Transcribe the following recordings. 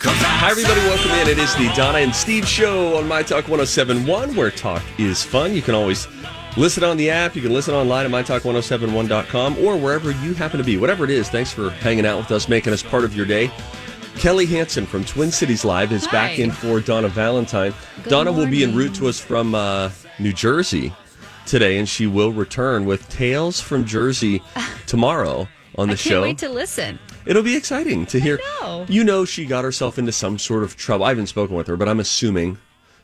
Hi, everybody. Welcome in. It is the Donna and Steve show on My Talk 1071, where talk is fun. You can always listen on the app. You can listen online at MyTalk1071.com or wherever you happen to be. Whatever it is, thanks for hanging out with us, making us part of your day. Kelly Hansen from Twin Cities Live is back in for Donna Valentine. Good Donna will be en route to us from uh, New Jersey today, and she will return with Tales from Jersey tomorrow on the I can't show. wait to listen. It'll be exciting to hear. know. You know, she got herself into some sort of trouble. I haven't spoken with her, but I'm assuming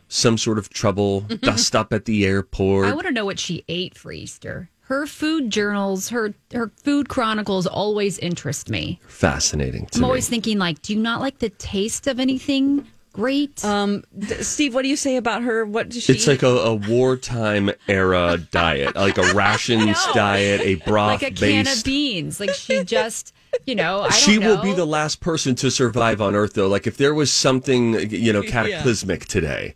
some sort of trouble, dust up at the airport. I want to know what she ate for Easter. Her food journals, her her food chronicles always interest me. Fascinating to I'm me. always thinking like, do you not like the taste of anything great? Um, D- Steve, what do you say about her? What does she? it's like a, a wartime era diet, like a rations diet, a broth like a can of beans. Like she just, you know, I don't She will be the last person to survive on Earth, though. Like if there was something, you know, cataclysmic today,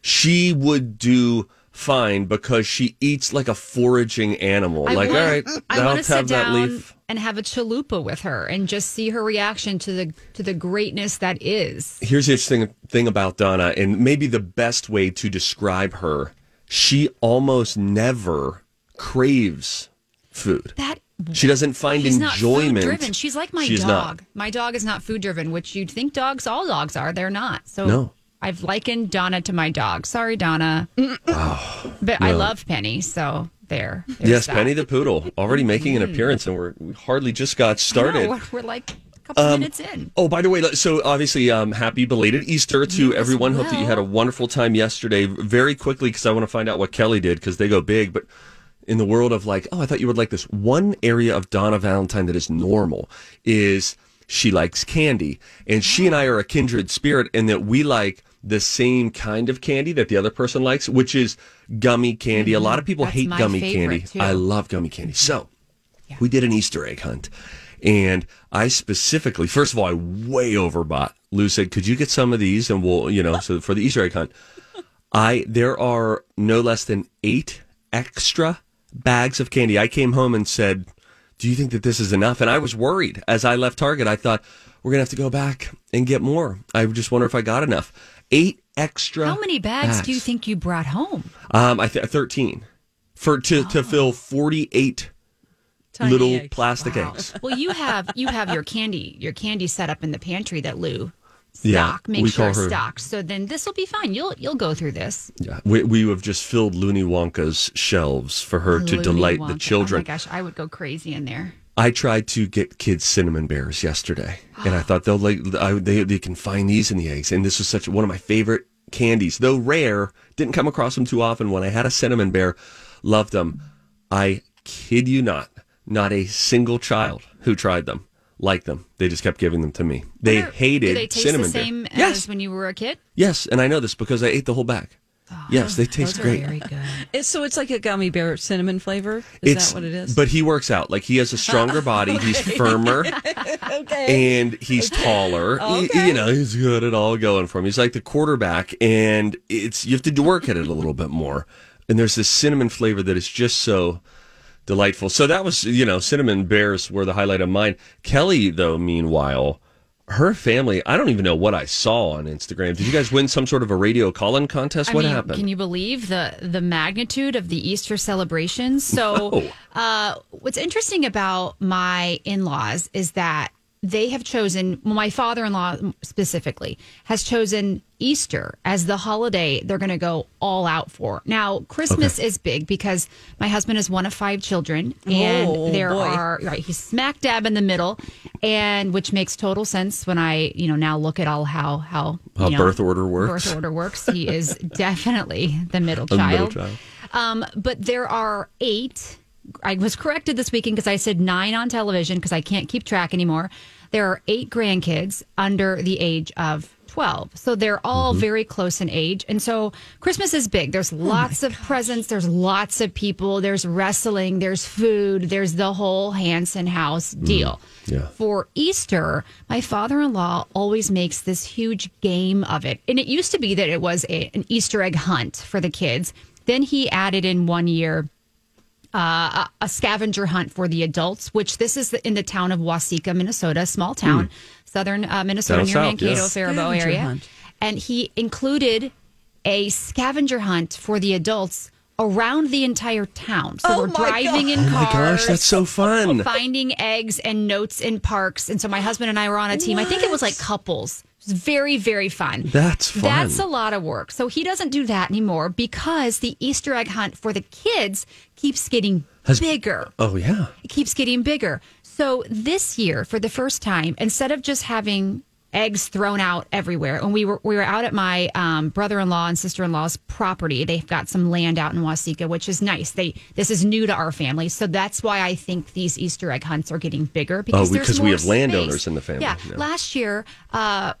she would do fine because she eats like a foraging animal. I like, want, all right, I I'll want to sit have that down leaf. and have a chalupa with her and just see her reaction to the to the greatness that is. Here's the interesting thing about Donna, and maybe the best way to describe her: she almost never craves food. That She doesn't find She's not enjoyment. food driven. She's like my She's dog. not. My dog is not food driven, which you'd think dogs, all dogs are. They're not. So No. I've likened Donna to my dog. Sorry, Donna. but I love Penny. So there. Yes, that. Penny the poodle already making an appearance, and we're we hardly just got I know, started. we're, like a couple minutes in. Oh, by the way, so obviously, um, happy belated Easter to as everyone. Hope that you had a wonderful time yesterday. Very quickly, because I want to find out what Kelly did, because they go big. But in the world of like, oh, I thought you would like this. One area of Donna Valentine that is normal is she likes candy, and she and I are a kindred spirit in that we like the same kind of candy that the other person likes, which is gummy candy. A lot of mm, people That's hate gummy candy. too. I love gummy candy. So we did an Easter egg hunt. And I specifically, first of all, I way overbought. Lou said, "Could you get some of these?" And we'll, you know, so for the Easter egg hunt, I there are no less than eight extra bags of candy. I came home and said, "Do you think that this is enough?" And I was worried as I left Target. I thought we're gonna have to go back and get more. I just wonder if I got enough. Eight extra. How many bags, do you think you brought home? Um, I think thirteen for to to fill forty eight Tiny little eggs. plastic eggs. Well, you have you have your candy your candy set up in the pantry that Lou Yeah, make sure stocked. So then this will be fine. You'll you'll go through this. Yeah, we, we have just filled Looney Wonka's shelves for her to delight Wonka. the children. Oh my gosh, I would go crazy in there. I tried to get kids cinnamon bears yesterday, and I thought they'll like I, they they can find these in the eggs. And this was such one of my favorite candies, though rare. Didn't come across them too often. When I had a cinnamon bear, loved them. I kid you not, not a single child who tried them liked them. They just kept giving them to me. They Wonder- hated Do they taste cinnamon the same bear. Yes, as when you were a kid? yes, and I know this because I ate the whole bag. Oh, yes, they taste Those are great. very good. It's- so it's like a gummy bear cinnamon flavor. Is that what it is? But he works out. Like he has a stronger body. He's firmer. Okay. And he's taller. Y- You know, he's good at all going for him. He's like the quarterback, and it's you have to work at it a little bit more. And there's this cinnamon flavor that is just so delightful. So that was, you know, cinnamon bears were the highlight of mine. Kelly, though, meanwhile, her family, I don't even know what I saw on Instagram. Did you guys win some sort of a radio call-in contest? I what mean, happened? Can you believe the the magnitude of the Easter celebrations? So, No. uh, what's interesting about my in laws is that they have chosen, well, my father in law specifically has chosen Easter as the holiday they're going to go all out for. Now, Christmas is big because my husband is one of five children, and Oh, there boy. are, right, he's smack dab in the middle, and which makes total sense when I, you know, now look at all how, how, How you know, birth order works. Birth order works. He is definitely the middle The middle child. child. Um, but there are eight. I was corrected this weekend because I said nine on television because I can't keep track anymore. There are eight grandkids under the age of 12. So they're all Mm-hmm. very close in age. And so Christmas is big. Oh There's lots of presents, there's lots of people, there's wrestling, there's food, there's the whole Hansen house deal. Mm, yeah. For Easter, my father in law always makes this huge game of it. And it used to be that it was a, an Easter egg hunt for the kids. Then he added in one year uh, a, a scavenger hunt for the adults, which this is in the town of Waseca, Minnesota, small town, southern uh, Minnesota Down near south, Mankato, yes. Faribault Scavenger area. hunt. And he included a scavenger hunt for the adults around the entire town. So Oh we're my driving in Oh cars. my gosh, that's so fun. Finding eggs and notes in parks. And so my husband and I were on a team. I think it was like couples. It was very, very fun. That's fun. That's a lot of work. So he doesn't do that anymore because the Easter egg hunt for the kids keeps getting Has- bigger. Oh yeah. It keeps getting bigger. So this year, for the first time, instead of just having eggs thrown out everywhere, and we were we were out at my um, brother in law and sister in law's property. They've got some land out in Waseca, which is nice. They this is new to our family, so that's why I think these Easter egg hunts are getting bigger because Oh, because we have landowners in the family Yeah, now. last year. Uh,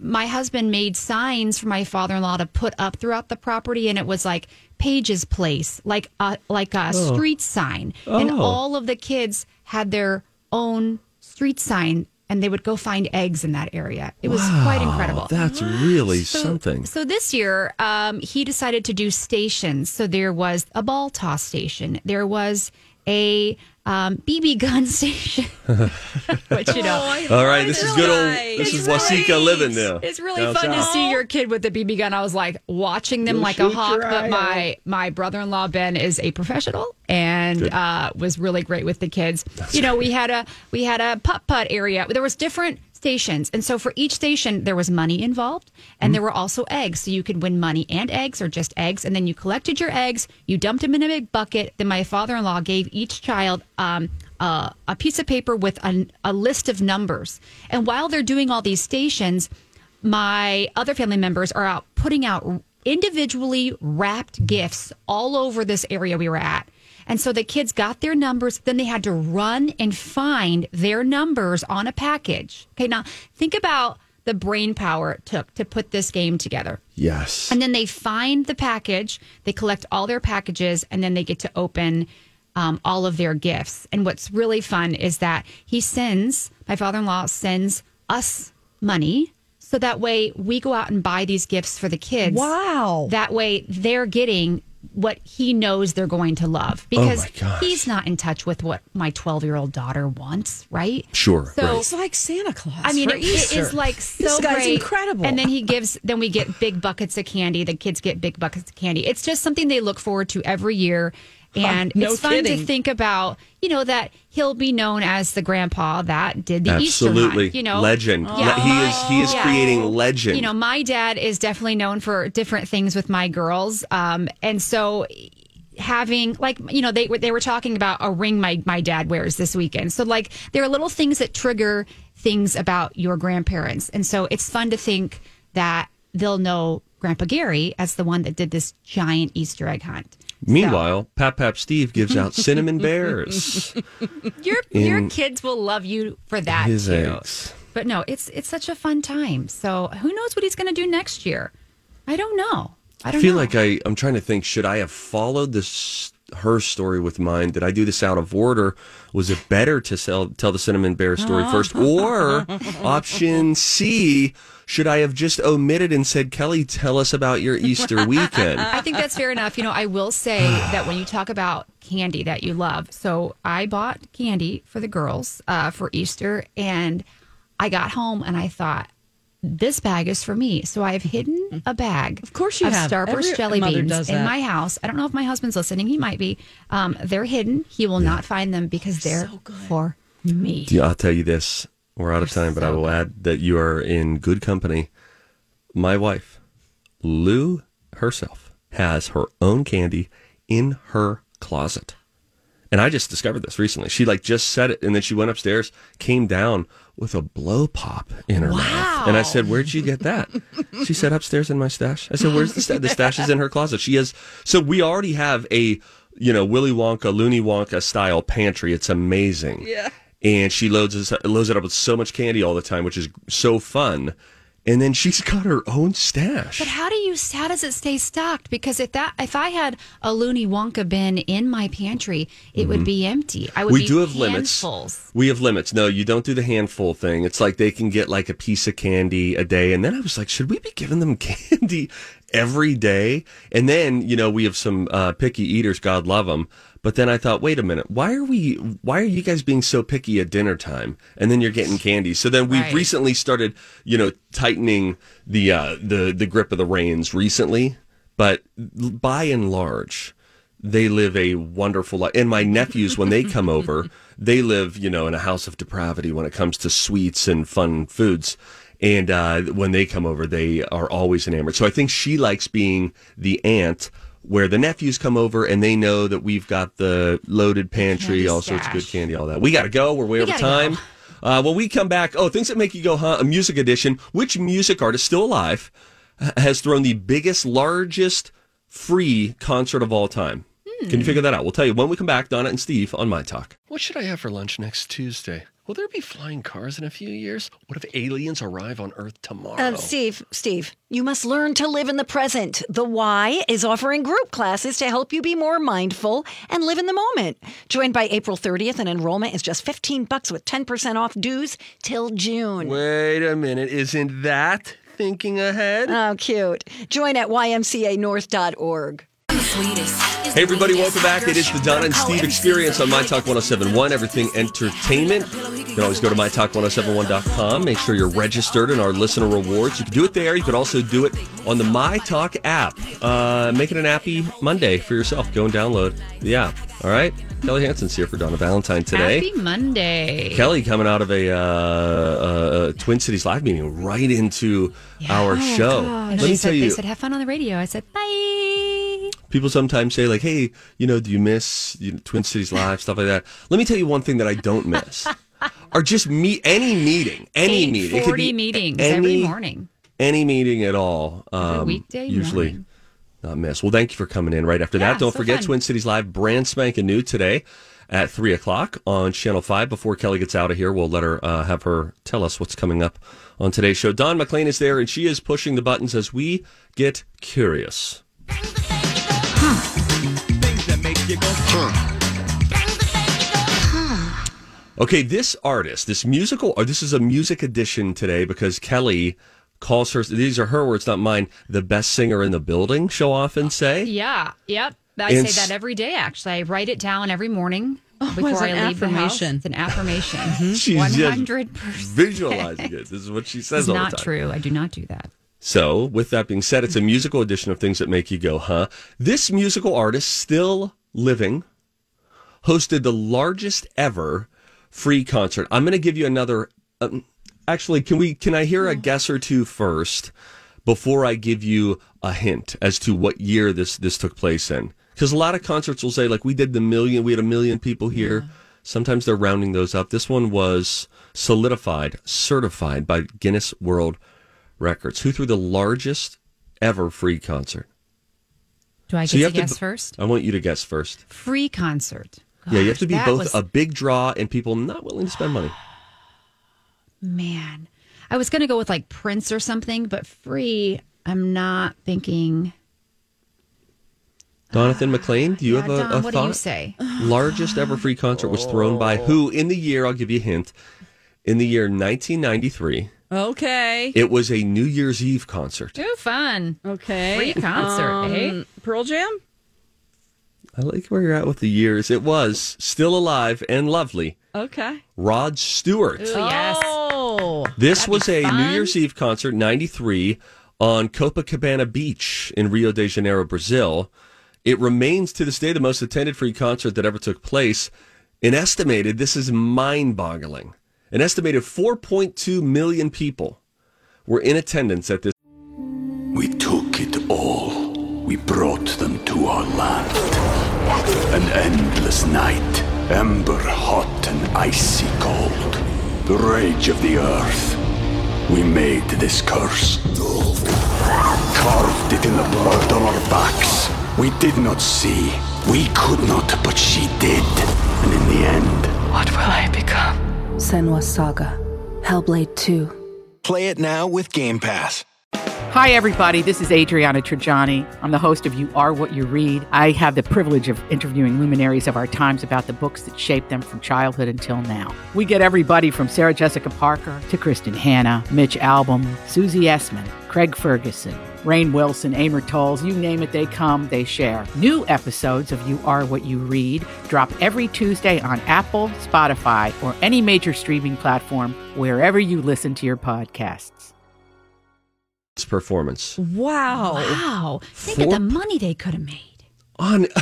my husband made signs for my father-in-law to put up throughout the property and it was like Page's place like a like a street sign and Oh. all of the kids had their own street sign and they would go find eggs in that area it was quite incredible That's really so, something. So this year, um, he decided to do stations. So there was a ball toss station. There was a um, BB gun station, which you know. All right, this is good old. nice. This is It's Waseca really- living now. It's really Down fun to see your kid with the BB gun. I was like watching them like a hawk. But my my brother in law Ben is a professional and uh, was really great with the kids. you know, we had a we had a putt putt area. There was different stations, and so for each station there was money involved, and there were also eggs. So you could win money and eggs, or just eggs, and then you collected your eggs. You dumped them in a big bucket. Then my father in law gave each child. Um, uh, a piece of paper with a list of numbers. And while they're doing all these stations, my other family members are out putting out individually wrapped gifts all over this area we were at. And so the kids got their numbers, then they had to run and find their numbers on a package. Okay, now think about the brain power it took to put this game together. Yes. And then they find the package, they collect all their packages, and then they get to open um, all of their gifts. And what's really fun is that he sends, my father in law sends us money. So that way we go out and buy these gifts for the kids. Wow. That way they're getting what he knows they're going to love because oh, my gosh. he's not in touch with what my 12 year old daughter wants, right? Sure, So right. It's like Santa Claus. I mean, for it, it Easter. is like so This guy's great. incredible. And then he gives. Then we get big buckets of candy. The kids get big buckets of candy. It's just something they look forward to every year, and no it's fun kidding. to think about. You know that he'll be known as the grandpa that did the Easter Absolutely. hunt. You know, legend. Yeah, he is he is yeah. creating legend. You know, my dad is definitely known for different things with my girls, um, and so having like you know they were they were talking about a ring my my dad wears this weekend. So like there are little things that trigger things about your grandparents, and so it's fun to think that they'll know Grandpa Gary as the one that did this giant Easter egg hunt. Meanwhile, Pap Pap Steve gives out cinnamon bears. Your your kids will love you for that his too. eggs. But no, it's it's such a fun time. So who knows what he's going to do next year? I don't know. I I feel know. like I, I'm trying to think, should I have followed this her story with mine? Did I do this out of order? Was it better to sell, tell the cinnamon bear story first? Or option C, should I have just omitted and said, Kelly, tell us about your Easter weekend? I think that's fair enough. You know, I will say that when you talk about candy that you love, so I bought candy for the girls uh, for Easter, and I got home and I thought, this bag is for me. So I've hidden a bag. Of course you of have. Starburst Every jelly beans in my house. I don't know if my husband's listening. He might be. Um, they're hidden. He will not find them because they're for me. Yeah, I'll tell you this. We're out of time, but I will add that you are in good company. My wife, Lou herself, has her own candy in her closet. And I just discovered this recently. She like just said it and then she went upstairs, came down with a blow pop in her mouth. And I said, Where'd you get that? she said, Upstairs in my stash. I said, Where's the stash? The stash is in her closet. She has, so we already have a, you know, Willy Wonka, Looney Wonka style pantry. It's amazing. Yeah. And she loads, it- loads it up with so much candy all the time, which is so fun. And then she's got her own stash. But how do you? How does it stay stocked? Because if that, if I had a Looney Wonka bin in my pantry, it would be empty. I would. Mm-hmm. we be do have limits. We have limits. No, you don't do the handful thing. It's like they can get like a piece of candy a day. And then I was like, should we be giving them candy every day? And then, you know, we have some uh, picky eaters, God love them. But then I thought, wait a minute, why are we, why are you guys being so picky at dinner time? And then you're getting candy. So then we've Right. recently started, you know, tightening the, uh, the, the grip of the reins recently. But by and large, they live a wonderful life. And my nephews, when they come over, they live, you know, in a house of depravity when it comes to sweets and fun foods. And uh, when they come over, they are always enamored. So I think she likes being the aunt where the nephews come over and they know that we've got the loaded pantry, candy all sorts of good candy, all that. We got to go. We're way over time. go. Uh, when we come back, oh, things that make you go, huh? A music edition. Which music artist still alive has thrown the biggest, largest free concert of all time? Can you figure that out? We'll tell you when we come back, Donna and Steve on My Talk. What should I have for lunch next Tuesday? Will there be flying cars in a few years? What if aliens arrive on Earth tomorrow? Uh, Steve, Steve, you must learn to live in the present. The Y is offering group classes to help you be more mindful and live in the moment. Join by April 30th, and enrollment is just 15 bucks with 10% off dues till June. Wait a minute. Isn't that thinking ahead? Oh, cute. Join at ymcanorth.org. Hey, everybody, welcome back. It is the Donna and Steve experience on My Talk 1071, Everything Entertainment. You can always go to MyTalk1071.com. Make sure you're registered in our listener rewards. You can do it there. You can also do it on the My Talk app. Uh, make it an appy Monday for yourself. Go and download the app. All right? Kelly Hansen's here for Donna Valentine today. Happy Monday. Kelly coming out of a, uh, uh, Twin Cities live meeting right into our show. And Let me said, tell you, They said, "Have fun on the radio." I said, "Bye." People sometimes say like, "Hey, you know, do you miss you know, Twin Cities Live stuff like that?" Let me tell you one thing that I don't miss, or just meet any meeting, any meeting, It could forty be meetings any, every morning. any meeting at all. Um, weekday usually morning. not miss. Well, thank you for coming in right after Yeah, that. Don't so forget fun. Twin Cities Live, brand spanking new today at three o'clock on Channel Five. Before Kelly gets out of here, we'll let her uh, have her tell us what's coming up on today's show. Dawn McLean is there, and she is pushing the buttons as we get curious. Okay, this artist, this musical, or this is a music edition today because Kelly calls her. These are her words, not mine. The best singer in the building. She'll often say. Yeah. Yep. I And say s- that every day. Actually, I write it down every morning oh, it's before an I leave the house. affirmation. It's an affirmation. She's One just hundred percent. visualizing it. This is what she says It's all not the time. true. I do not do that. So, with that being said, it's a musical edition of things that make you go, huh? This musical artist, still living, hosted the largest ever free concert. I'm going to give you another. Um, actually, can we? Can I hear a guess or two first before I give you a hint as to what year this this took place in? Because a lot of concerts will say like we did the million, we had a million people here. Sometimes they're rounding those up. This one was solidified, certified by Guinness World Records. Who threw the largest ever free concert? Do I So you get have to to guess b- first? I want you to guess first. Free concert. yeah, you have to be both was- a big draw and people not willing to spend money. man. I was going to go with like Prince or something, but free. I'm not thinking. Jonathan uh, McLean, do you Yeah, have a, Don, a what thought? do you say? Largest ever free concert was thrown by oh. who in the year? I'll give you a hint. In the year 1993, Okay. it was a New Year's Eve concert. Ooh, fun. Okay. Free concert, eh? Um, Pearl Jam? I like where you're at with the years. It was still alive and lovely. Okay. Rod Stewart. Ooh, yes. Oh. This That'd was be a New. Year's Eve concert, 93, on Copacabana Beach in Rio de Janeiro, Brazil. It remains to this day the most attended free concert that ever took place. And estimated, this is mind boggling. An estimated 4.2 million people were in attendance at this. We took it all. We brought them to our land. An endless night, ember hot and icy cold. The rage of the earth. We made this curse. Carved it in the blood on our backs. We did not see. We could not, but she did. And in the end, What will I become? Senua's Saga. Hellblade 2. Play it now with Game Pass. Hi, everybody. This is Adriana Trigiani. I'm the host of You Are What You Read. I have the privilege of interviewing luminaries of our times about the books that shaped them from childhood until now. We get everybody from Sarah Jessica Parker to Kristin Hannah, Mitch Albom, Susie Essman, Craig Ferguson, Rainn Wilson, Amor Towles, you name it, they come, they share. New episodes of You Are What You Read drop every Tuesday on Apple, Spotify, or any major streaming platform wherever you listen to your podcasts. performance Wow. Wow. Think Four- of the money they could have made. on.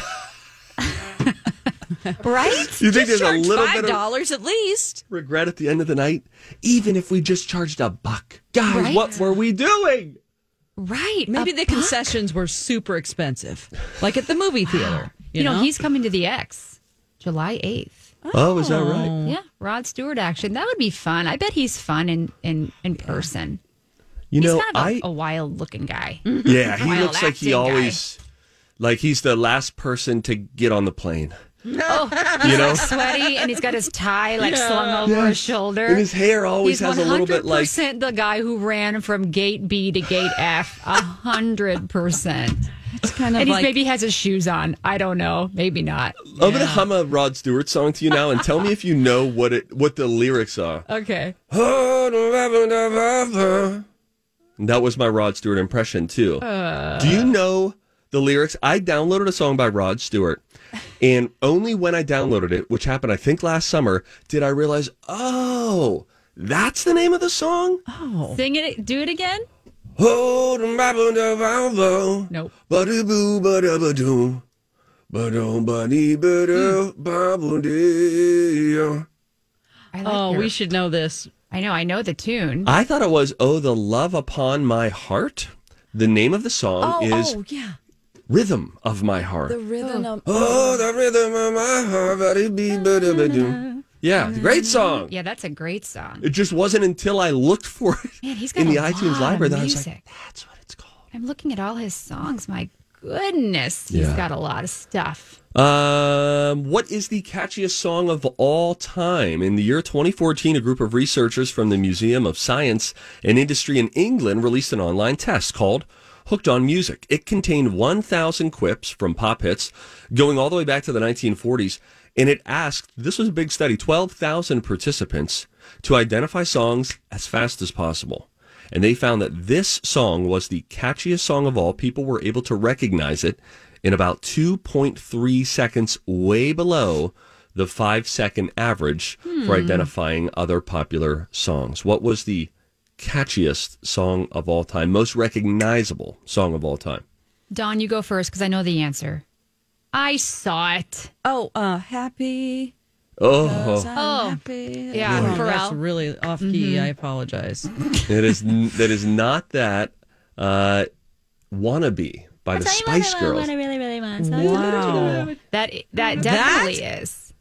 Right? you think Just there's a little five bit of dollars at least. regret at the end of the night, even if we just charged a buck, guys? Right? What were we doing? Right. Maybe the buck. concessions were super expensive, like at the movie theater. You, You know, he's coming to the X July 8th. Oh, is that right? Oh. Yeah, Rod Stewart action. That would be fun. I bet he's fun in in, in person. You He's know, kind of a I a wild looking guy. yeah, he looks like he acting guy. always like he's the last person to get on the plane. Oh, You know, sweaty, and he's got his tie like slung over his shoulder. and his hair always He's has a little bit like 100% the guy who ran from gate B to gate F. A hundred percent. It's kind of And he like maybe has his shoes on. I don't know. Maybe not. I'm gonna hum a Rod Stewart song to you now, and tell me if you know what it what the lyrics are. Okay. That was my Rod Stewart impression too. Uh. Do you know the lyrics? I downloaded a song by Rod Stewart, and only when I downloaded it, which happened I think last summer, did I realize, oh, that's the name of the song. Oh. Sing it. Do it again. Oh, the Bible, the Bible. Nope. Ba-da-boo, ba-da-ba-doo. Ba-dum, ba-dee, ba-da, ba-boo-dee. I like Oh, your- we should know this. I know. I know the tune. I thought it was "Oh, the Love Upon My Heart." The name of the song oh, is oh, yeah, "Rhythm of My Heart." the rhythm. Of, Oh, the rhythm of my heart, ba-dee-bee, ba-da-ba-doo. Yeah, great song. Yeah, that's a great song. It just wasn't until I looked for it Man, he's got in the a iTunes lot library that I was like, music. "That's what it's called." I'm looking at all his songs. My goodness, he's Yeah. got a lot of stuff. Um, what is the catchiest song of all time? In the year 2014, a group of researchers from the Museum of Science and Industry in England released an online test called Hooked on Music. It contained 1,000 quips from pop hits going all the way back to the 1940s. And it asked, this was a big study, 12,000 participants to identify songs as fast as possible. And they found that this song was the catchiest song of all. People were able to recognize it in about 2.3 seconds, way below the five second average for hmm. identifying other popular songs. What was the catchiest song of all time, most recognizable song of all time? Don, you go first because I know the answer. I saw it. oh, uh, happy. Oh, Oh, happy. yeah, Oh, Pharrell. that's really off key. I apologize. it is. n- That is not that. Uh, "Wannabe" by the Spice Girls. I really, really want. Wow. that that definitely is.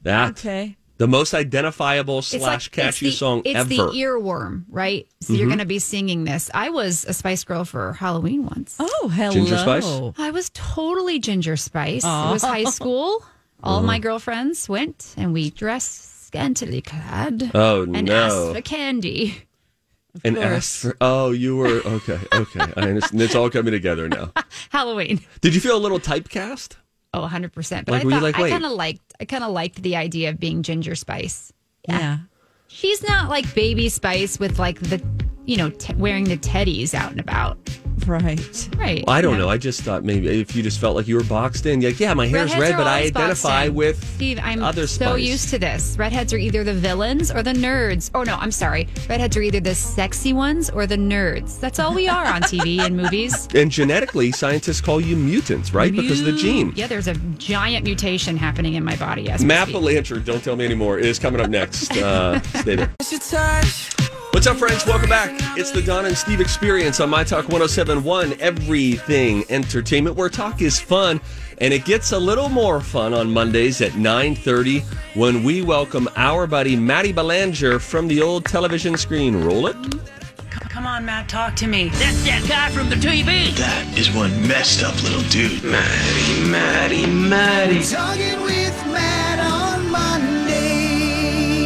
That Okay. The most identifiable slash it's catchy the, song it's ever. It's the earworm, right? So you're going to be singing this. I was a Spice Girl for Halloween once. Oh, hello. Ginger Spice? I was totally Ginger Spice. It was high school. All Uh-huh. my girlfriends went, and we dressed scantily clad. Oh, no. and no. asked for candy. and course. asked for. Oh, you were okay. Okay, I understand. It's all coming together now. Halloween. Did you feel a little typecast? Oh, 100%. But Like, I thought like, I kind of liked I kind of liked the idea of being Ginger Spice. Yeah. She's not like Baby Spice with like the you know, te- wearing the teddies out and about. Right. Right. I don't Yeah. know. I just thought maybe if you just felt like you were boxed in, like, yeah, my hair's Redheads red, but I identify with Steve. I'm other so spice. used to this. Redheads are either the villains or the nerds. Oh no, I'm sorry. Redheads are either the sexy ones or the nerds. That's all we are on TV and movies. And genetically, scientists call you mutants, right? Because of the gene. Yeah, there's a giant mutation happening in my body. As we Matt speak. Belanger, don't tell me anymore, is coming up next. Uh, stay there. What's up, friends? Welcome back. It's the Don and Steve experience on My Talk 1071, Everything Entertainment, where talk is fun. And it gets a little more fun on Mondays at 9.30 when we welcome our buddy Matty Belanger from the old television screen. Roll it. Come on, Matt, talk to me. That's that guy from the TV. That is one messed up little dude. Matty, Maddie, Maddie.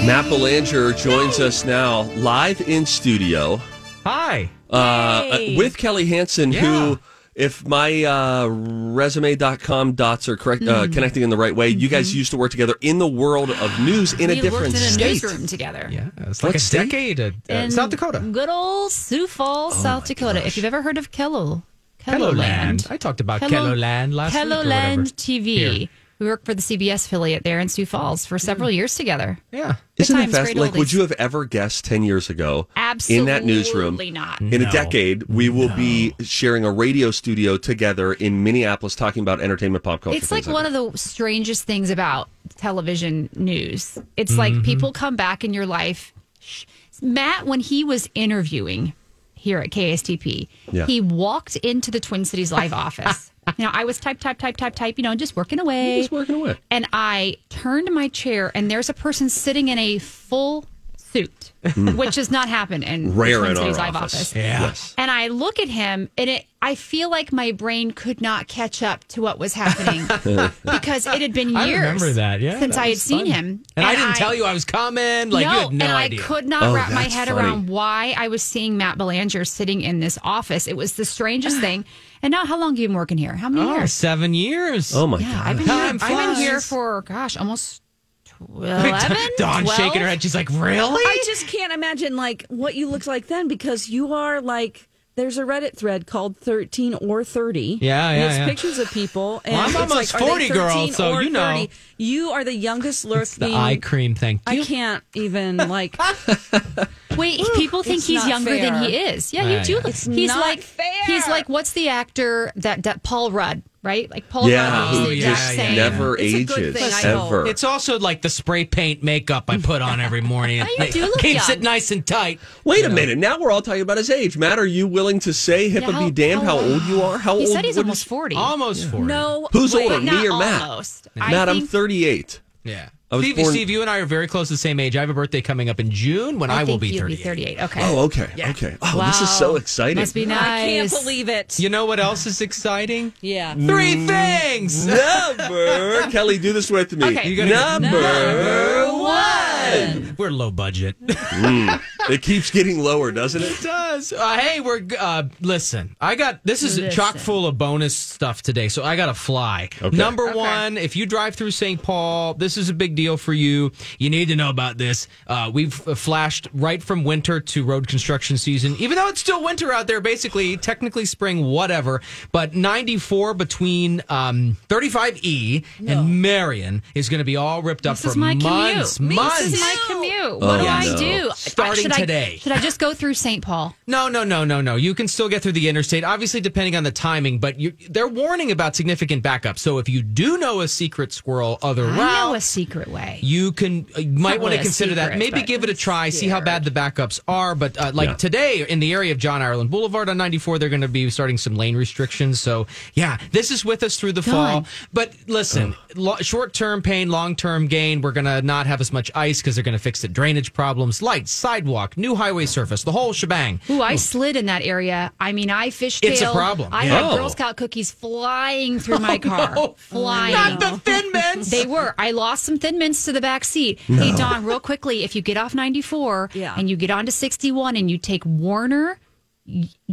Matt Belanger joins us now live in studio. Hi. Uh, with Kelly Hansen, Yeah. who, if my uh, resume.com dots are correct, uh, Mhm. connecting in the right way, you guys used to work together in the world of news in a different worked in a state. newsroom together. Yeah, it's like What a state? decade. Uh, uh, in South Dakota. Good old Sioux Falls, Oh South Dakota. If you've ever heard of KELO, KELOLAND. I talked about KELO, KELOLAND last week or whatever. KELOLAND TV. Here. We worked for the CBS affiliate there in Sioux Falls for several years together. Yeah. Isn't it times, fast? great Like, would you have ever guessed 10 years ago in that newsroom, Absolutely not. in No. a decade, we will be sharing a radio studio together in Minneapolis talking about entertainment pop culture? It's like things one of the strangest things about television news. It's like Mhm. people come back in your life. Sh- Matt, when he was interviewing here at KSTP, Yeah. he walked into the Twin Cities Live office. You know, I was type, type, type, type, type, you know, just working away. Just working away. And I turned my chair, and there's a person sitting in a full suit, hmm. which does not happen in the Rare Twin in our Cities Live office. office. Yeah. Yes. And I look at him, and it, I feel like my brain could not catch up to what was happening because it had been I years. remember that, yeah, since that I had was seen fun. him, And, I didn't tell you I was coming. Like no, you had no and idea. I could not Oh, wrap my head funny. around why I was seeing Matt Belanger sitting in this office. It was the strangest thing. And now, how long have you been working here? How many Oh, years? seven years. Oh my Yeah, I've been here. I've been here for gosh, almost eleven. Dawn 12? shaking her head. She's like, "Really?" I just can't imagine like what you looked like then because you are like there's a Reddit thread called 13 or 30. Yeah, yeah, It's yeah. pictures of people. And Well, I'm almost like, are they 40, girl, 13 so or you know. 30? You are the youngest lurking. The eye cream. Thank I you. can't even like. Wait, people think It's he's not younger than he is. Yeah, Yeah, you oh, do. yeah. look- It's he's not like he's like what's the actor that, that Paul Rudd, right? Like Paul Yeah, Rudd. who He's the just exact same. never It's a good ages thing, I hope. ever. It's also like the spray paint makeup I put on every morning. Oh, you do look keeps young. it nice and tight. Wait You a know. minute. Now we're all talking about his age. Matt, are you willing to say, HIPAA Yeah, be damned, how, how- old you are? How He old said he's would you- almost forty. Almost forty. No. Who's wait, older, me or Matt? almost. Matt, I'm 38. Yeah. I was Steve, born- Steve, you and I are very close to the same age. I have a birthday coming up in June when I, will think be you'll 38. be 38. Okay. Oh, okay. Yeah. Okay. Oh, this is so exciting. Must be nice. I can't believe it. You know what else is exciting? Yeah. Three Mm. things. Number. Kelly, do this with me. Okay. You gotta Number, Number one. We're low budget. Mm. It keeps getting lower, doesn't it? It does. Uh, hey, we're uh, listen. I got this is chock full of bonus stuff today, so I got to fly. Okay. Number one, if you drive through St. Paul, this is a big deal for you. You need to know about this. Uh, we've uh, flashed right from winter to road construction season, even though it's still winter out there. Basically, technically spring, whatever. But 94 between um, 35E and Marion is going to be all ripped up This for is my months. commute. Months. This is my commute. Oh, what do I no. do? Starting should I- today. should I just go through St. Paul? No, no, no, no, no. You can still get through the interstate, obviously, depending on the timing, but you, they're warning about significant backup. So if you do know a secret squirrel other I route, know a secret way. you can you might want to a consider that. Maybe give it a I'm try, see how bad the backups are. But uh, like Yeah. today, in the area of John Ireland Boulevard on 94, they're going to be starting some lane restrictions. So yeah, this is with us through the fall. But listen, lo- short term pain, long term gain. We're going to not have as much ice because they're going to fix the drainage problems, lights, sidewalk, new highway surface, the whole shebang. Ooh, I slid in that area. I mean, I fishtailed. It's a problem. I Yeah. had Oh. Girl Scout cookies flying through my oh, car. no. Flying. Not the Thin Mints. They were. I lost some thin mints to the back seat. Hey, Don, real quickly, if you get off 94 Yeah. and you get onto 61 and you take Warner,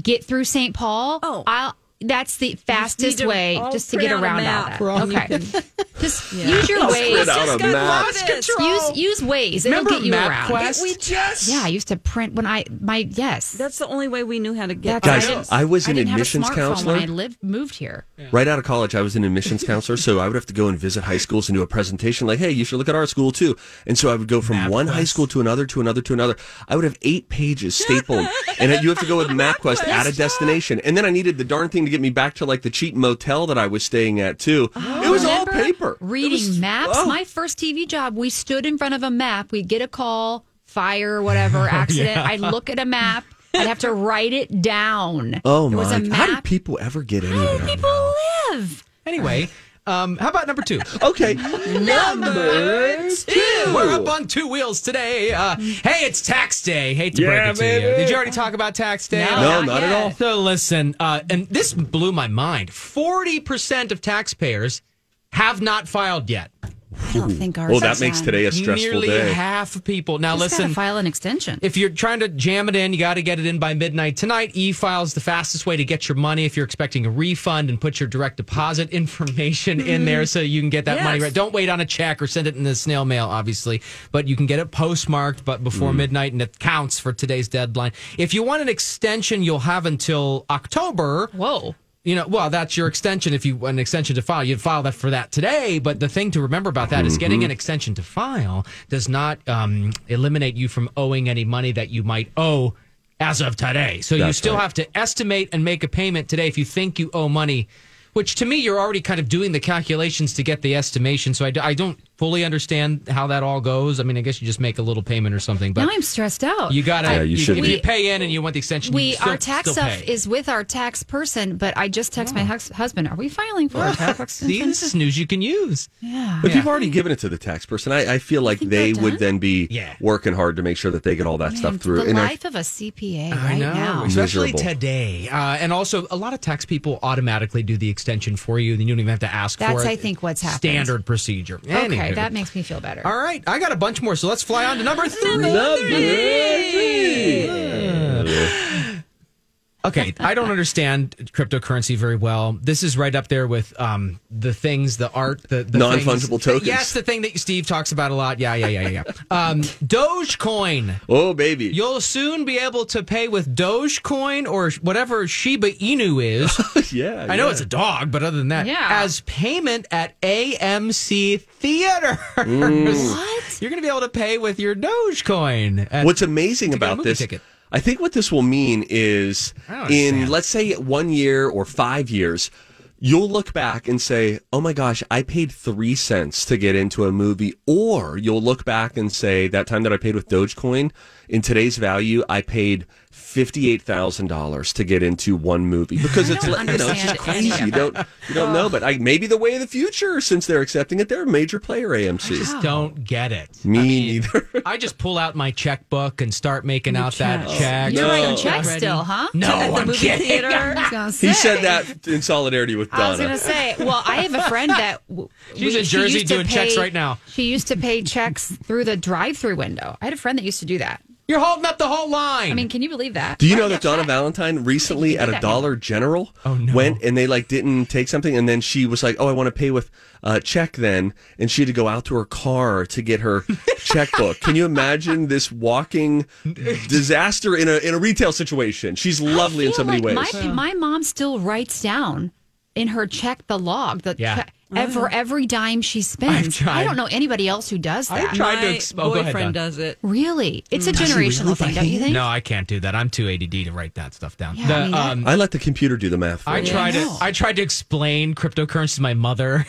get through St. Paul, Oh. I'll that's the fastest to way all just to get around all that. For Okay, just use your I'll Waze. print out a map. Control. Use use Waze. It'll get you around. MapQuest? We just Yeah, I used to print when I my yes. That's the only way we knew how to get. That's- Guys, I, didn't- I was an didn't have a admissions smartphone counselor. when I lived moved here. Right out of college, I was an admissions counselor, so I would have to go and visit high schools and do a presentation like, hey, you should look at our school too. And so I would go from one high school to another, to another, to another. I would have eight pages stapled, and you have to go with MapQuest at a destination. And then I needed the darn thing to get me back to like the cheap motel that I was staying at too. it was all paper. Reading was- maps. oh. My first TV job, we stood in front of a map. We'd get a call, fire, whatever, accident. I'd look at a map. I'd have to write it down. Oh There was my! a How did map. people ever get any How do that? people live? Anyway, um, how about number two? Okay, Number two. We're up on two wheels today. Uh, hey, it's tax day. Hate to Yeah, break it to you. baby. Did you already talk about tax day? No, No, not not at yet. all. So listen, uh, and this blew my mind. Forty percent of taxpayers have not filed yet. I don't think ours. Well, that makes on. today a stressful Nearly day. half people. Now Just listen. file an extension. If you're trying to jam it in, you got to get it in by midnight tonight. E-file's the fastest way to get your money if you're expecting a refund and put your direct deposit information in mm-hmm. there so you can get that money right. Don't wait on a check or send it in the snail mail, obviously, but you can get it postmarked, but before mm. midnight, and it counts for today's deadline. If you want an extension, you'll have until October. Whoa. You know, well, that's your extension. If you an extension to file, you'd file that for that today. But the thing to remember about that is getting an extension to file does not um, eliminate you from owing any money that you might owe as of today. So you still right. have to estimate and make a payment today if you think you owe money. Which to me, you're already kind of doing the calculations to get the estimation. So I don't fully understand how that all goes. I mean, I guess you just make a little payment or something. But now I'm stressed out. you got to. Yeah, you should if be. you pay in and you want the extension, we you still, our tax still stuff pay. is with our tax person, but I just text my hus- husband. Are we filing for a tax See, this is news you can use. Yeah. But you've already given it to the tax person. I, I feel like think they would then be Yeah. working hard to make sure that they get all that stuff Man, through. The And I- life of a CPA I right know, now. especially Miserable. today. Uh, and also, a lot of tax people automatically do the extension for you. Then you don't even have to ask That's, for it. That's I think, what's happened. Standard procedure. Okay, Anywho. that makes me feel better. All right, I got a bunch more, so let's fly on to number three. Okay, I don't understand cryptocurrency very well. This is right up there with um, the things, the art, the, the Non-fungible tokens. Yes, the thing that Steve talks about a lot. Yeah, yeah, yeah, yeah. yeah. um, Dogecoin. oh, baby. You'll soon be able to pay with Dogecoin or whatever Shiba Inu is. yeah. I know yeah. it's a dog, but other than that, Yeah. as payment at AMC theaters. What? You're going to be able to pay with your Dogecoin. at- What's amazing to get a about movie this, ticket. I think what this will mean is in, let's say, one year or five years, you'll look back and say, oh my gosh, I paid three cents to get into a movie. Or you'll look back and say, that time that I paid with Dogecoin, in today's value, I paid $58,000 to get into one movie because it's, don't like, you know, it's just crazy. of You don't, you don't know, but I, maybe the way of the future since they're accepting it. They're a major player, AMC. just don't get it. Me I mean, neither. I just pull out my checkbook and start making out that check. check. You're No. writing checks still, huh? No, At the I'm movie kidding. theater. I was gonna say. He said that in solidarity with Donna. I was going to say, well, I have a friend that w- She's we- in Jersey used to doing checks right now. She used to pay checks through the drive-through window. I had a friend that used to do that. You're holding up the whole line. I mean, can you believe that? Do you know that Donna check. Valentine recently at a Dollar General Oh, no. went and they like didn't take something and then she was like, "Oh, I want to pay with uh, check then," and she had to go out to her car to get her checkbook. Can you imagine this walking disaster in a in a retail situation? She's lovely in so many ways. My, my mom still writes down in her check the log the Yeah. check, for every dime she spends. tried. I don't know anybody else who does that. I've that. tried to My ex- oh, go ahead, boyfriend Don. does it. Really, it's a Does he generational really thing, don't you think? no, I can't do that. I'm too ADD to write that stuff down. Yeah, The, I mean, that- um, I let the computer do the math. For I me. tried I to. I tried to explain cryptocurrency to my mother.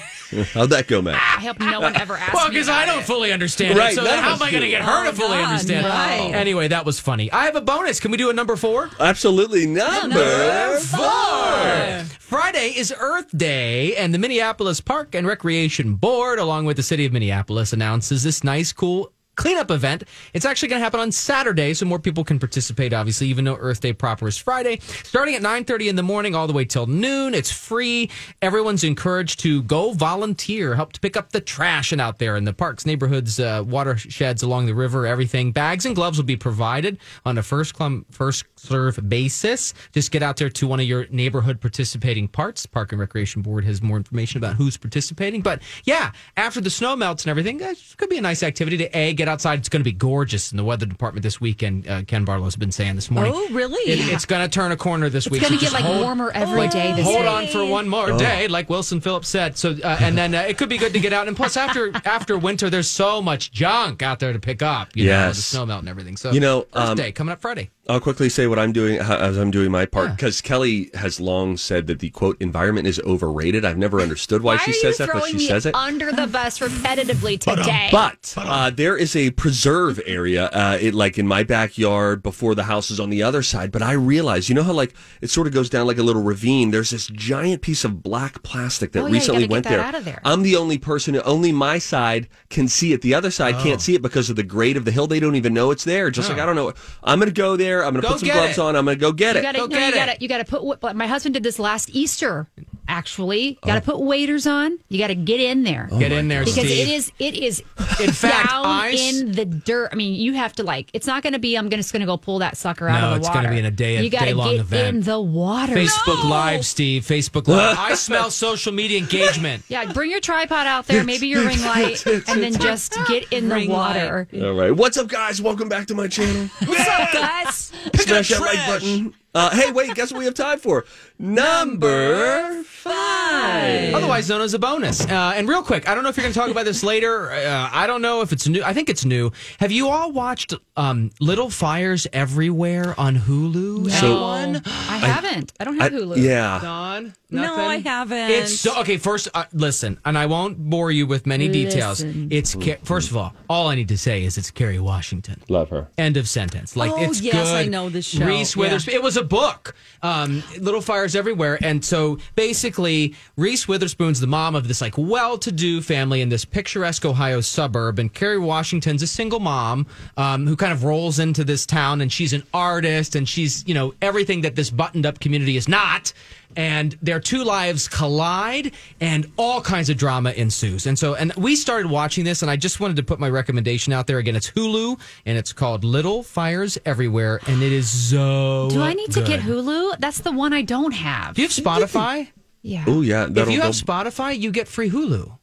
How'd that go, Matt? I hope no one ever asks well, me because about I don't it. fully understand Right, it. So none of how us am I going to get her Oh, to fully God, understand right. it? Anyway, that was funny. I have a bonus. Can we do a number four? Absolutely number four. Friday is Earth Day, and the Minneapolis Park and Recreation Board, along with the city of Minneapolis, announces this nice, cool cleanup event. It's actually going to happen on Saturday, so more people can participate. Obviously, even though Earth Day proper is Friday, starting at nine thirty in the morning, all the way till noon. It's free. Everyone's encouraged to go volunteer, help to pick up the trash and out there in the parks, neighborhoods, uh, watersheds along the river, everything. Bags and gloves will be provided on a first come first serve basis. Just get out there to one of your neighborhood participating parks. Park and Recreation Board has more information about who's participating. But yeah, after the snow melts and everything, it could be a nice activity to a get outside. It's going to be gorgeous in the weather department this weekend. Uh, Ken Barlow's been saying this morning. Oh, really? It- it's going to turn a corner this week. It's gonna so get, like, hold- warmer every like, day this Hold week. on for one more Oh. day, like Wilson Phillips said. So uh, and then uh, it could be good to get out. And plus, after after winter, there's so much junk out there to pick up. You know, the snow melt and everything. So You know, Earth um, Day coming up Friday. I'll quickly say what I'm doing as I'm doing my part because Kelly has long said that the quote environment is overrated. I've never understood why, she says that, but she me says it. under the bus repetitively today? But uh, there is a preserve area, uh, it like in my backyard before the house is on the other side. But I realize, you know how like it sort of goes down like a little ravine. There's this giant piece of black plastic that Oh, yeah, recently went that there. out of there. I'm the only person, only my side can see it. The other side Oh. can't see it because of the grade of the hill. They don't even know it's there. Just like I don't know. I'm going to go there. I'm going to Go put some gloves it. on. I'm going to go get you it. gotta, Go no, get you gotta, you gotta put. My husband did this last Easter. Actually, you gotta oh. put waders on. You gotta get in there. Oh get in there, because Steve. it is it is In fact, down ice- in the dirt. I mean, you have to like. It's not going to be. I'm gonna, just going to go pull that sucker out No, of the water. it's gonna be in a day- You gotta day-long get event. in the water. Facebook Live, Steve. Facebook Live. I smell social media engagement. Yeah, bring your tripod out there, maybe your ring light, and then just get in the Ring water. All right. What's up, guys? Welcome back to my channel. What's up, guys? Smash that like button. Uh, hey, wait, guess what we have time for? Number five. Otherwise known as a bonus. Uh, and real quick, I don't know if you're going to talk about this later. Uh, I don't know if it's new. I think it's new. Have you all watched um, Little Fires Everywhere on Hulu? So- Anyone? I haven't. I don't I- have Hulu. yeah. Don? No, I haven't. It's so okay. First, uh, listen, and I won't bore you with many details. Listen. It's Ca- first of all, all I need to say is it's Kerry Washington. Love her. End of sentence. Like Oh, it's yes, good. I know this show. Reese Yeah. Witherspoon. It was a book. Um, Little Fires Everywhere, and so basically, Reese Witherspoon's the mom of this like well-to-do family in this picturesque Ohio suburb, and Kerry Washington's a single mom um, who kind of rolls into this town, and she's an artist, and she's you know everything that this buttoned-up community is not and their two lives collide and all kinds of drama ensues and so and we started watching this and i just wanted to put my recommendation out there again it's hulu and it's called little fires everywhere and it is so Do I need to get. Hulu? That's the one I don't have. do you have spotify Yeah. Oh yeah. if you have Spotify, you get free Hulu.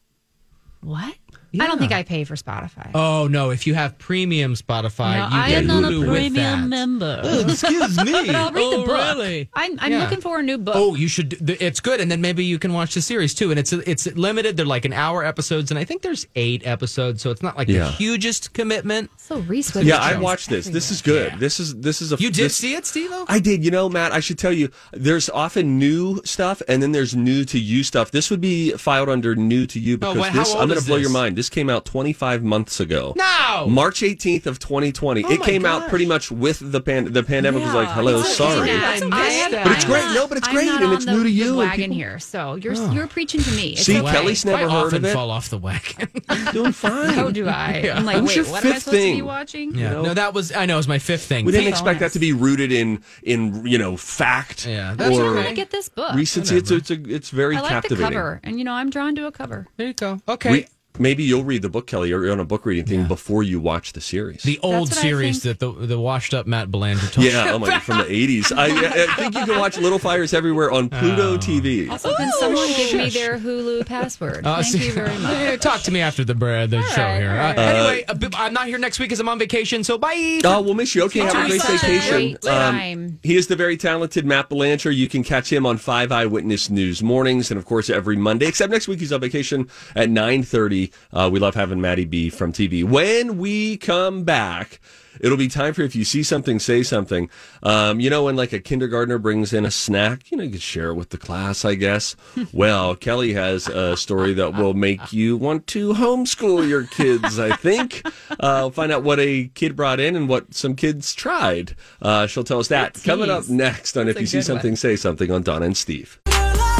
What? I don't think I pay for Spotify. Oh no! If you have premium Spotify, No, you I get am not a Hulu with that. member. Oh, excuse me. But I'll read the Oh, book. really? I'm, I'm Yeah. looking for a new book. Oh, you should. It's good, and then maybe you can watch the series too. And it's it's limited. They're like an hour episodes, and I think there's eight episodes, so it's not like Yeah. the hugest commitment. so Reese Yeah, I watched this. This is everywhere. good. This is this is a. You did this- see it, Steve? I did. You know, Matt, I should tell you, there's often new stuff and then there's new to you stuff. This would be filed under new to you because wait, how this, I'm going to blow your this? mind. This came out 25 months ago. No. March 18th of 2020. Oh it my came out pretty much with the pan- the pandemic was like, hello, it's sorry. Yeah, That's okay. I have- But it's great. No, but it's I'm great, and on it's the, new to you, and Wagon people- here, so you're you're preaching to me. It's See, okay. Kelly's never I heard often of it. fall off the wagon. Doing fine. So do I. I'm like, wait, your what am I fifth supposed to be watching? yeah, know? no, that was I know it was my fifth thing. We didn't expect that to be rooted in in you know fact Yeah, that's or I'm gonna get this book. recency. It's it's, a, it's very I like the captivating. cover, and you know I'm drawn to a cover. There you go. Okay. Re- maybe you'll read the book, Kelly, or you're on a book reading thing before you watch the series. the old series that the the washed up Matt Belanger told yeah, oh my, from the 80s. I, I think you can watch Little Fires Everywhere on Pluto TV. Also, can someone give me their Hulu password? Uh, Thank see- you very much. Yeah, Talk to me after the uh, the show right, here. all right. Uh, anyway, I'm not here next week because I'm on vacation. So bye. Oh, we'll miss you. Okay, have a great vacation. great time. he is the very talented Matt Belanger. You can catch him on Five Eyewitness News mornings, and of course every Monday. Except next week he's on vacation at nine thirty. Uh, we love having Maddie B from TV. When we come back. It'll be time for if you see something, say something. Um, you know, when like a kindergartner brings in a snack, you know, you can share it with the class, I guess. well, Kelly has a story that will make you want to homeschool your kids, I think. Uh, find out what a kid brought in and what some kids tried. Uh, she'll tell us that. Coming up next on If You See Something, Say Something on Donna and Steve.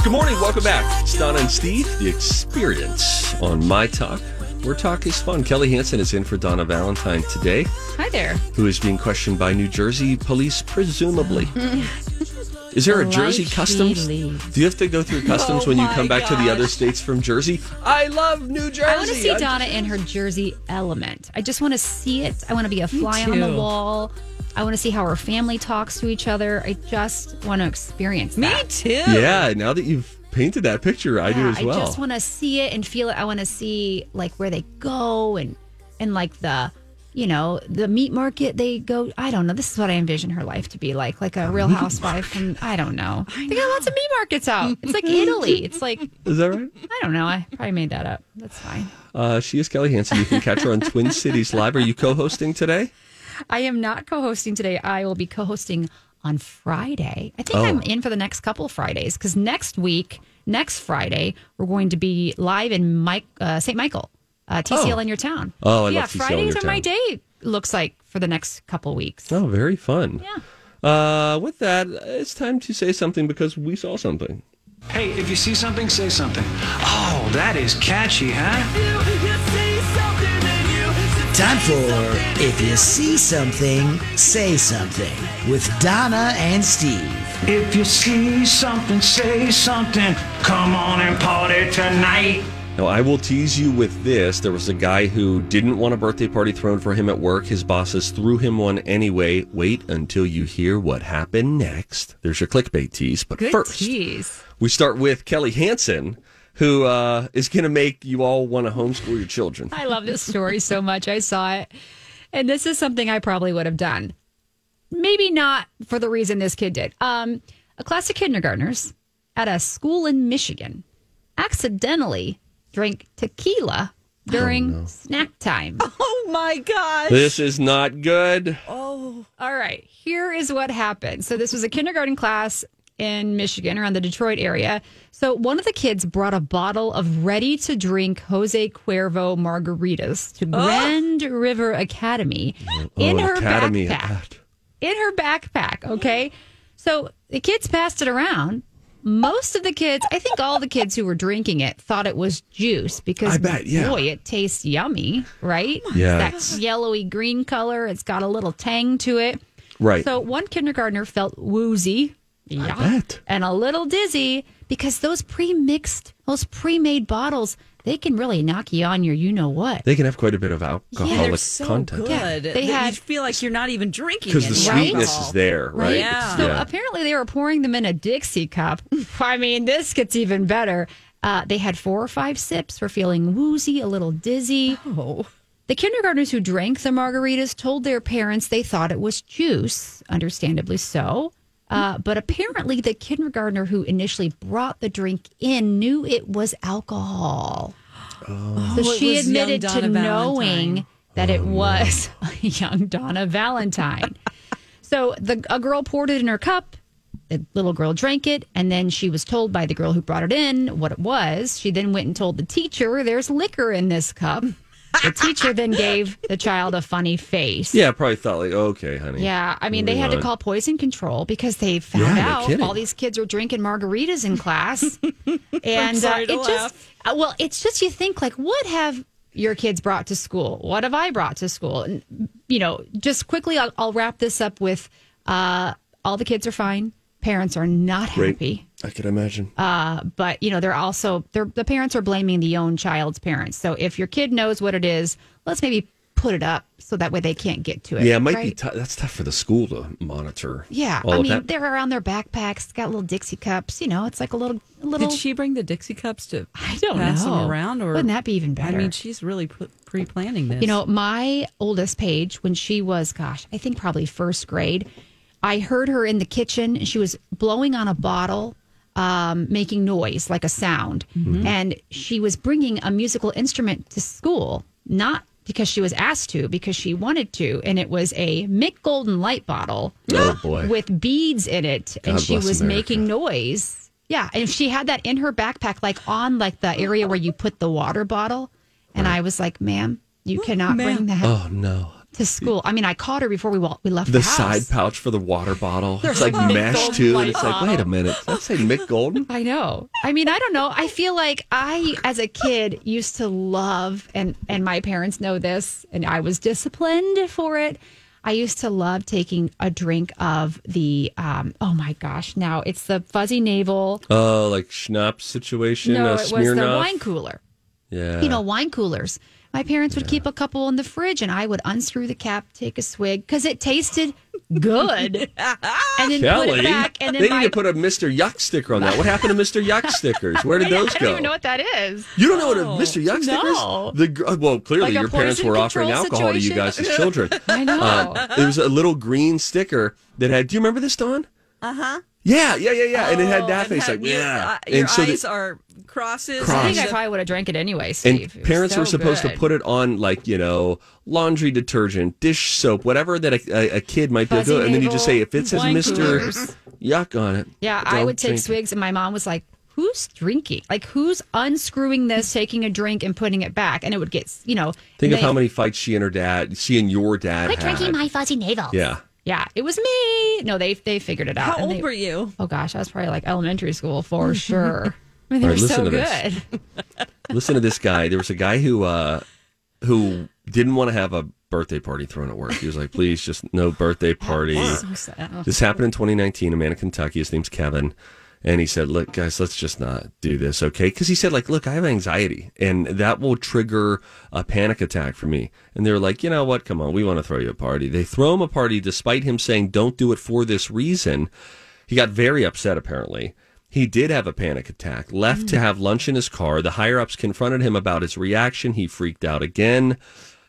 Good morning. Welcome back. It's Donna and Steve, the experience on My Talk We're Talk is Fun. Kelly Hansen is in for Donna Valentine today, Hi there. who is being questioned by New Jersey police, presumably. Is there a Jersey customs? Do you have to go through customs Oh when you my come back to the other gosh. states from Jersey? I love New Jersey. I want to see I- Donna in her Jersey element. I just want to see it. I want to be a fly on the too. wall. I want to see how her family talks to each other. I just want to experience that. too. Yeah, now that you've painted that picture, I do Yeah, as well. I just want to see it and feel it. I want to see like where they go and and like the you know the meat market they go. I don't know. This is what I envision her life to be like, like a Real Housewife from I don't know. They got lots of meat markets out. It's like Italy. It's like Is that right? I don't know. I probably made that up. That's fine. Uh, she is Kelly Hansen. You can catch her on Twin Cities Live. Are you co-hosting today? I am not co-hosting today. I will be co-hosting on Friday. I think Oh. I'm in for the next couple of Fridays because next week, next Friday, we're going to be live in Mike uh, St. Michael, uh, TCL Oh. in your town. Oh, I yeah, love TCL in Fridays your are my town. day. Looks like for the next couple weeks. Oh, very fun. Yeah. Uh, with that, it's time to say something because we saw something. Hey, if you see something, say something. Oh, that is catchy, huh? Time for If You See Something, Say Something with Donna and Steve. If you see something, say something. Come on and party tonight. Now, I will tease you with this. There was a guy who didn't want a birthday party thrown for him at work. His bosses threw him one anyway. Wait until you hear what happened next. There's your clickbait tease. But Good first, tease. we start with Kelly Hansen, who uh, is going to make you all want to homeschool your children. I love this story so much. I saw it. And this is something I probably would have done. Maybe not for the reason this kid did. Um, a class of kindergartners at a school in Michigan accidentally drank tequila during snack time. Oh my gosh. This is not good. Oh. All right. Here is what happened. So this was a kindergarten class in Michigan around the Detroit area. So one of the kids brought a bottle of ready to drink Jose Cuervo margaritas to oh. Grand River Academy oh, in oh, her Academy. backpack. In her backpack, okay? So the kids passed it around. Most of the kids, I think all the kids who were drinking it thought it was juice because I bet, yeah. boy, it tastes yummy, right? Oh, yeah. That yellowy green color. It's got a little tang to it. Right. So one kindergartner felt woozy. Yeah. bet. And a little dizzy because those pre-mixed, those pre-made bottles, they can really knock you on your you know what. They can have quite a bit of Yeah, alcoholic they're so content. good. They that had- you feel like you're not even drinking Because the any sweetness alcohol. is there, right? Yeah. So Yeah. apparently they were pouring them in a Dixie cup. I mean, this gets even better. Uh, they had four or five sips, were feeling woozy, a little dizzy. Oh. The kindergartners who drank the margaritas told their parents they thought it was juice, understandably so. Uh, but apparently, the kindergartner who initially brought the drink in knew it was alcohol. Oh, so it she admitted to Donna knowing Valentine. that it was young Donna Valentine. so the a girl poured it in her cup. The little girl drank it, and then she was told by the girl who brought it in what it was. She then went and told the teacher, "There's liquor in this cup." The teacher then gave the child a funny face. Yeah, probably thought like, okay, honey. Yeah, I mean, they moving had to call poison control because they found Yeah, out kidding. all these kids are drinking margaritas in class, and sorry uh, to it just uh, well, it's just you think like, what have your kids brought to school? What have I brought to school? And you know, just quickly, I'll, I'll wrap this up with uh, all the kids are fine. Parents are not Great. happy. I can imagine. Uh, but you know, they're also they're the parents are blaming the own child's parents. So if your kid knows what it is, let's maybe put it up so that way they can't get to it. yeah, it might be. T- that's tough for the school to monitor. Yeah, I mean, that. they're around their backpacks, got little Dixie cups. You know, it's like a little, a little. Did she bring the Dixie cups to I don't pass know. them around, or Wouldn't that be even better? I mean, she's really pre planning this. You know, my oldest Paige, when she was, gosh, I think probably first grade, I heard her in the kitchen she was blowing on a bottle, um, making noise like a sound. Mm-hmm. And she was bringing a musical instrument to school, not because she was asked to, because she wanted to. And it was a Mick Golden light bottle Oh, boy. with beads in it. and she was America. making noise. Yeah. And she had that in her backpack, like on like the area where you put the water bottle. And I was like, ma'am, you cannot ma'am. bring that. oh no. To school. I mean, I caught her before we wa- we left The the, side pouch for the water bottle. It's like a Mick mesh Golden too, and it's like, wait a minute, does that say Mick Golden? I know. I mean, I don't know. I feel like I, as a kid, used to love, and and my parents know this, and I was disciplined for it. I used to love taking a drink of the, um, oh my gosh, now it's the fuzzy navel. Oh, like schnapps situation. no, uh, it was the wine cooler. Yeah. You know, wine coolers. My parents would keep a couple in the fridge, and I would unscrew the cap, take a swig, because it tasted good, and then Kelly, put it back. And then they my, need to put a Mr. Yuck sticker on that. What happened to Mr. Yuck stickers? Where did those go? I go? don't even know what that is. You don't know what a Mr. Yuck stickers? No. The well, clearly Like your parents were offering control alcohol to you guys as children. I know. Uh, it was a little green sticker that had. Do you remember this, Dawn? Uh huh. Yeah, yeah, yeah, yeah. and it had that face, like yeah. uh, your and so eyes that- are crosses. Cross. I think I probably would have drank it anyway, and Steve. It was parents were so supposed to put it on like you know laundry detergent, dish soap, whatever that a, a, a kid might be able to And then you just say if it says Mister coolers. Yuck on it. Yeah, I would take drink it. swigs, and my mom was like, "Who's drinking? Like, who's unscrewing this, taking a drink, and putting it back?" And it would get, you know, Think of how many fights she and her dad, she and your dad Quit had. drinking my fuzzy navel. yeah. Yeah, it was me. No, they they figured it out. How old they- were you? Oh gosh, I was probably like elementary school for sure. I mean, they All were so good. this. Listen to this guy. There was a guy who uh, who didn't want to have a birthday party thrown at work. He was like, "Please, just no birthday party." So sad. This happened in 2019. A man in Kentucky. His name's Kevin. And he said, "Look, guys, let's just not do this, okay?" Because he said, "Like, look, I have anxiety, and that will trigger a panic attack for me." And they're like, "You know what? Come on, we want to throw you a party." They throw him a party, despite him saying, "Don't do it for this reason." He got very upset. Apparently, he did have a panic attack. Left to have lunch in his car. The higher ups confronted him about his reaction. He freaked out again.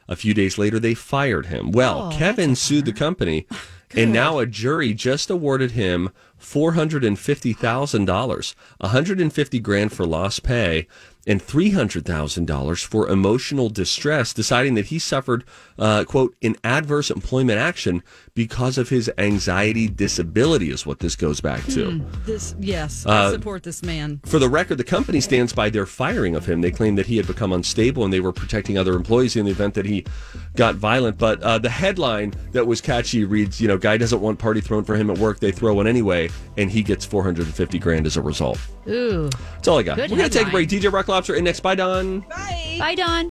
A few days later, they fired him. Well, Kevin sued the company, and now a jury just awarded him four hundred and fifty thousand dollars, a hundred and fifty grand for lost pay, and three hundred thousand dollars for emotional distress, deciding that he suffered, uh, quote, an adverse employment action because of his anxiety disability, is what this goes back to. This yes, I Uh, support this man. For the record, the company stands by their firing of him. They claim that he had become unstable and they were protecting other employees in the event that he got violent. But uh, the headline that was catchy reads, you know, guy doesn't want party thrown for him at work. They throw one anyway, and he gets 450 grand as a result. Ooh, That's all I got. Good We're going to take a break. DJ Rock Lobster in next. Bye, Don. Bye. Bye, Don.